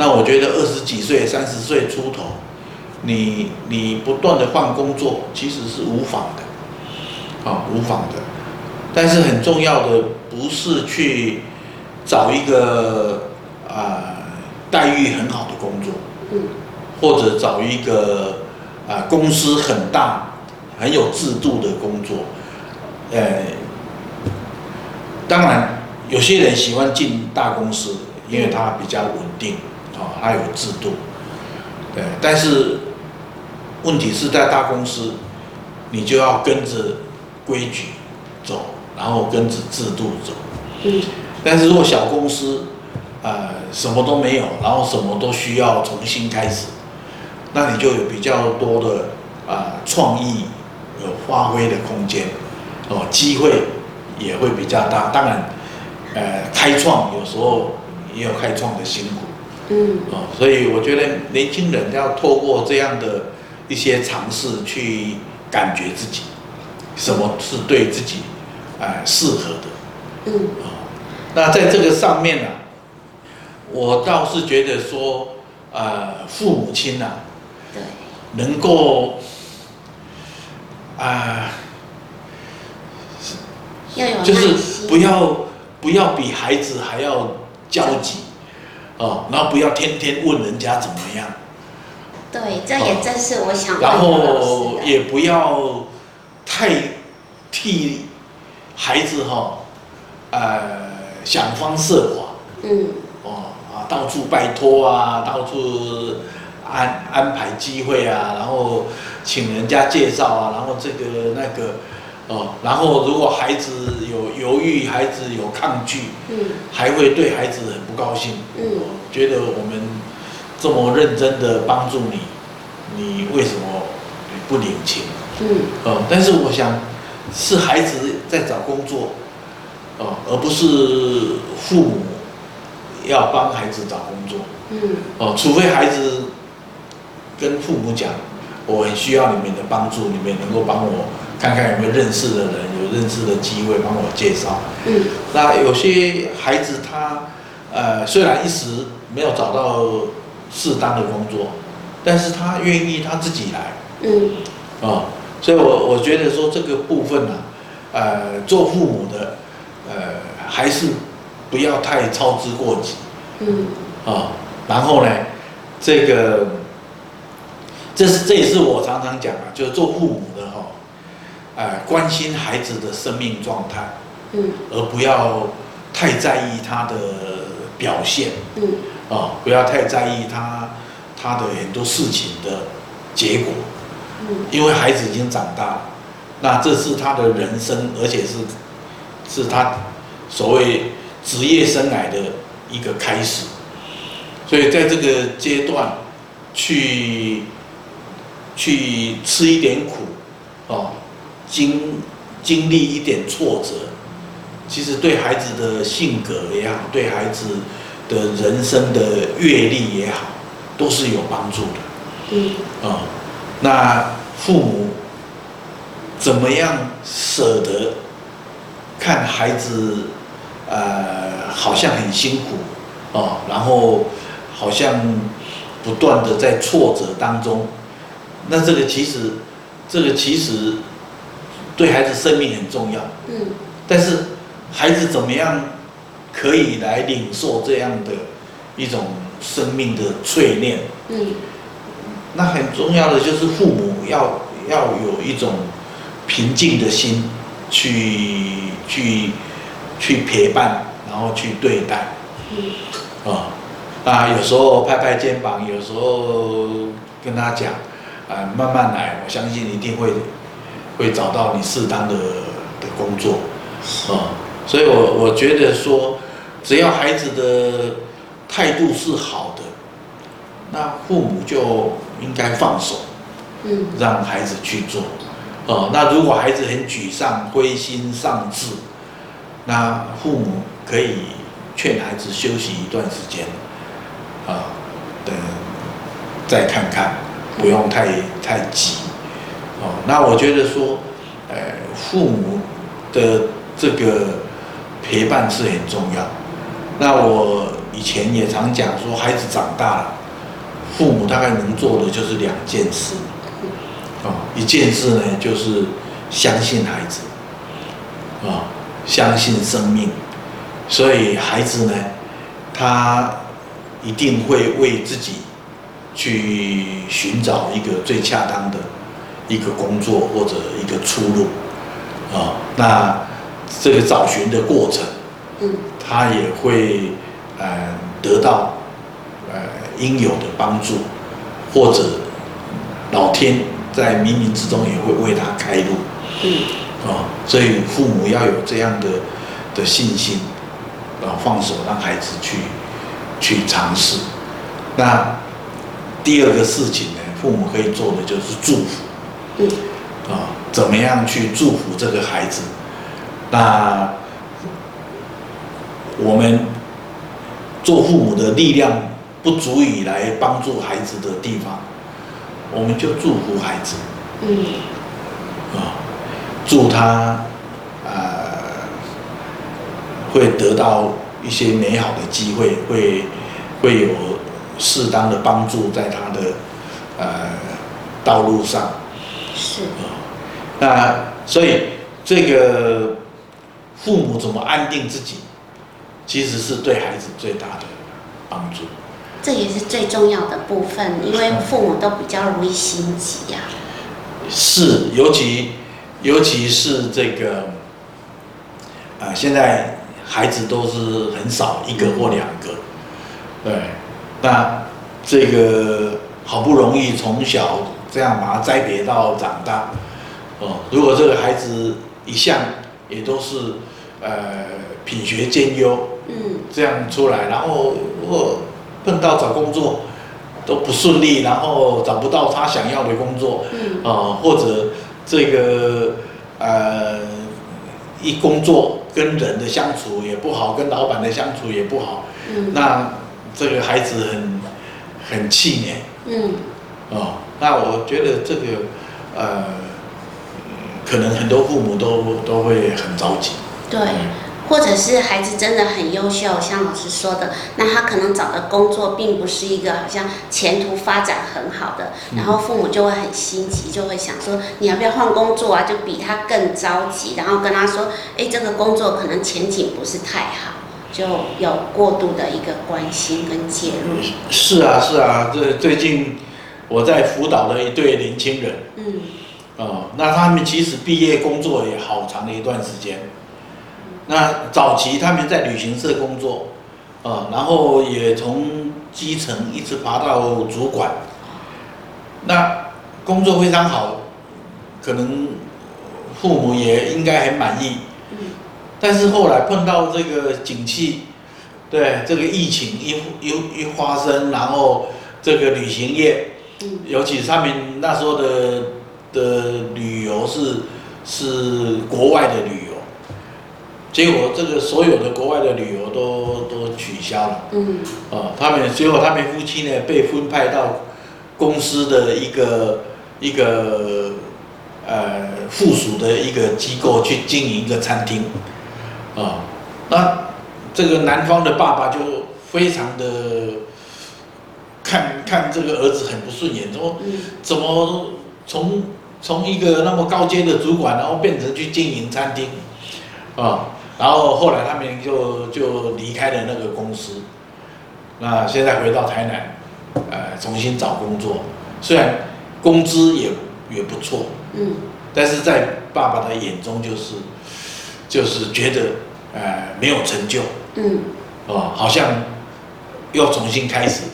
那我觉得二十几岁、三十岁出头，你你不断的换工作，其实是无妨的，啊，无妨的。但是很重要的不是去找一个啊、待遇很好的工作，嗯，或者找一个啊、公司很大、很有制度的工作，呃，当然有些人喜欢进大公司，因为它比较稳定。啊，还有制度，对，但是问题是在大公司，你就要跟着规矩走，然后跟着制度走。嗯。但是如果小公司，呃，什么都没有，然后什么都需要重新开始，那你就有比较多的啊、呃、创意有发挥的空间，哦，机会也会比较大。当然，呃，开创有时候也有开创的辛苦。嗯，哦，所以我觉得年轻人要透过这样的一些尝试去感觉自己，什么是对自己，哎，适合的。嗯，哦，那在这个上面呢，啊，我倒是觉得说，呃，父母亲呐，对，能够，啊，要有就是不要不要比孩子还要焦急。哦，然后不要天天问人家怎么样。对，这也正是我想。然后也不要太替孩子哈、哦，呃，想方设法。嗯。哦啊，到处拜托啊，到处安安排机会啊，然后请人家介绍啊，然后这个那个。哦，然后如果孩子有犹豫，孩子有抗拒，嗯，还会对孩子很不高兴，嗯，觉得我们这么认真的帮助你，你为什么不领情？嗯，哦，但是我想是孩子在找工作，哦，而不是父母要帮孩子找工作，嗯，哦，除非孩子跟父母讲，我很需要你们的帮助，你们能够帮我。看看有没有认识的人，有认识的机会帮我介绍。嗯，那有些孩子他，呃，虽然一时没有找到适当的工作，但是他愿意他自己来。嗯，哦，所以我我觉得说这个部分呢，啊，呃，做父母的，呃，还是不要太操之过急。嗯，啊，然后呢，这个，这是这也是我常常讲啊，就是做父母的哈。呃，关心孩子的生命状态，嗯，而不要太在意他的表现，嗯，啊，不要太在意他他的很多事情的结果，嗯，因为孩子已经长大了，那这是他的人生，而且是是他所谓职业生涯的一个开始，所以在这个阶段去去吃一点苦，哦。经经历一点挫折，其实对孩子的性格也好，对孩子的人生的阅历也好，都是有帮助的。嗯。啊，那父母怎么样舍得看孩子，呃，好像很辛苦哦，然后好像不断的在挫折当中，那这个其实，这个其实。对孩子生命很重要，嗯，但是孩子怎么样可以来领受这样的一种生命的淬炼？嗯，那很重要的就是父母要要有一种平静的心去去去陪伴，然后去对待，嗯，啊啊，有时候拍拍肩膀，有时候跟他讲，啊，慢慢来，我相信一定会。会找到你适当的的工作，啊，所以我我觉得说，只要孩子的态度是好的，那父母就应该放手，嗯，让孩子去做，哦，那如果孩子很沮丧、灰心丧志，那父母可以劝孩子休息一段时间，啊，等再看看，不用太太急。哦，那我觉得说，呃，父母的这个陪伴是很重要。那我以前也常讲说，孩子长大了，父母大概能做的就是两件事，啊，一件事呢就是相信孩子，啊，相信生命，所以孩子呢，他一定会为自己去寻找一个最恰当的一个工作或者一个出路，啊，那这个找寻的过程，嗯，他也会。呃，得到呃应有的帮助，或者老天在冥冥之中也会为他开路。嗯，啊，所以父母要有这样的的信心，啊，放手让孩子去去尝试。那第二个事情呢，父母可以做的就是祝福。嗯，啊，怎么样去祝福这个孩子？那我们。做父母的力量不足以来帮助孩子的地方，我们就祝福孩子，嗯，啊，祝他呃会得到一些美好的机会，会会有适当的帮助在他的呃道路上，是啊，那所以这个父母怎么安定自己？其实是对孩子最大的帮助，这也是最重要的部分，因为父母都比较容易心急呀。是，尤其尤其是这个，啊，现在孩子都是很少一个或两个，对，那这个好不容易从小这样把他栽培到长大，哦，如果这个孩子一向也都是呃品学兼优。嗯，这样出来，然后如果碰到找工作都不顺利，然后找不到他想要的工作，嗯，啊，或者这个呃，一工作跟人的相处也不好，跟老板的相处也不好，嗯，那这个孩子很很气馁，嗯，哦，那我觉得这个呃，可能很多父母都都会很着急，对。或者是孩子真的很优秀，像老师说的，那他可能找的工作并不是一个好像前途发展很好的，然后父母就会很心急，就会想说你要不要换工作啊？就比他更着急，然后跟他说，哎，这个工作可能前景不是太好，就有过度的一个关心跟介入。是啊，是啊，这最近我在辅导了一对年轻人，嗯，哦，那他们其实毕业工作也好长的一段时间。那早期他们在旅行社工作，啊，然后也从基层一直爬到主管，那工作非常好，可能父母也应该很满意。但是后来碰到这个景气，对这个疫情一一一发生，然后这个旅行业，尤其是他们那时候的的旅游是是国外的旅游。结果这个所有的国外的旅游都都取消了。嗯。啊，他们结果他们夫妻呢被分派到公司的一个一个呃附属的一个机构去经营一个餐厅。啊，那这个男方的爸爸就非常的看看这个儿子很不顺眼，怎么怎么从从一个那么高阶的主管，然后变成去经营餐厅，啊。然后后来他们就就离开了那个公司，那现在回到台南，呃，重新找工作，虽然工资也也不错，嗯，但是在爸爸的眼中就是就是觉得呃没有成就，嗯，哦，好像又重新开始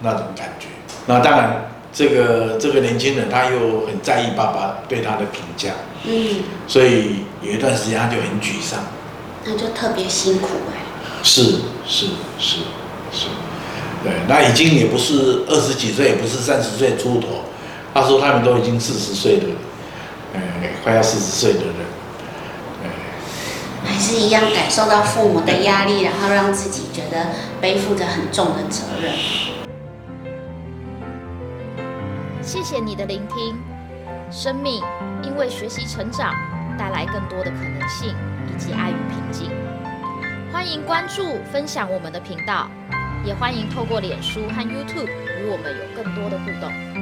那种感觉。那当然，这个这个年轻人他又很在意爸爸对他的评价，嗯，所以有一段时间他就很沮丧。那就特别辛苦哎，是是是是，对，那已经也不是二十几岁，也不是三十岁出头，他说他们都已经四十岁的，哎，快要四十岁的人，哎，还是一样感受到父母的压力，然后让自己觉得背负着很重的责任。谢你的聆听，生命因为学习成长带来更多的可能性以及爱与平静。欢迎关注、分享我们的频道，也欢迎透过脸书和 YouTube 与我们有更多的互动。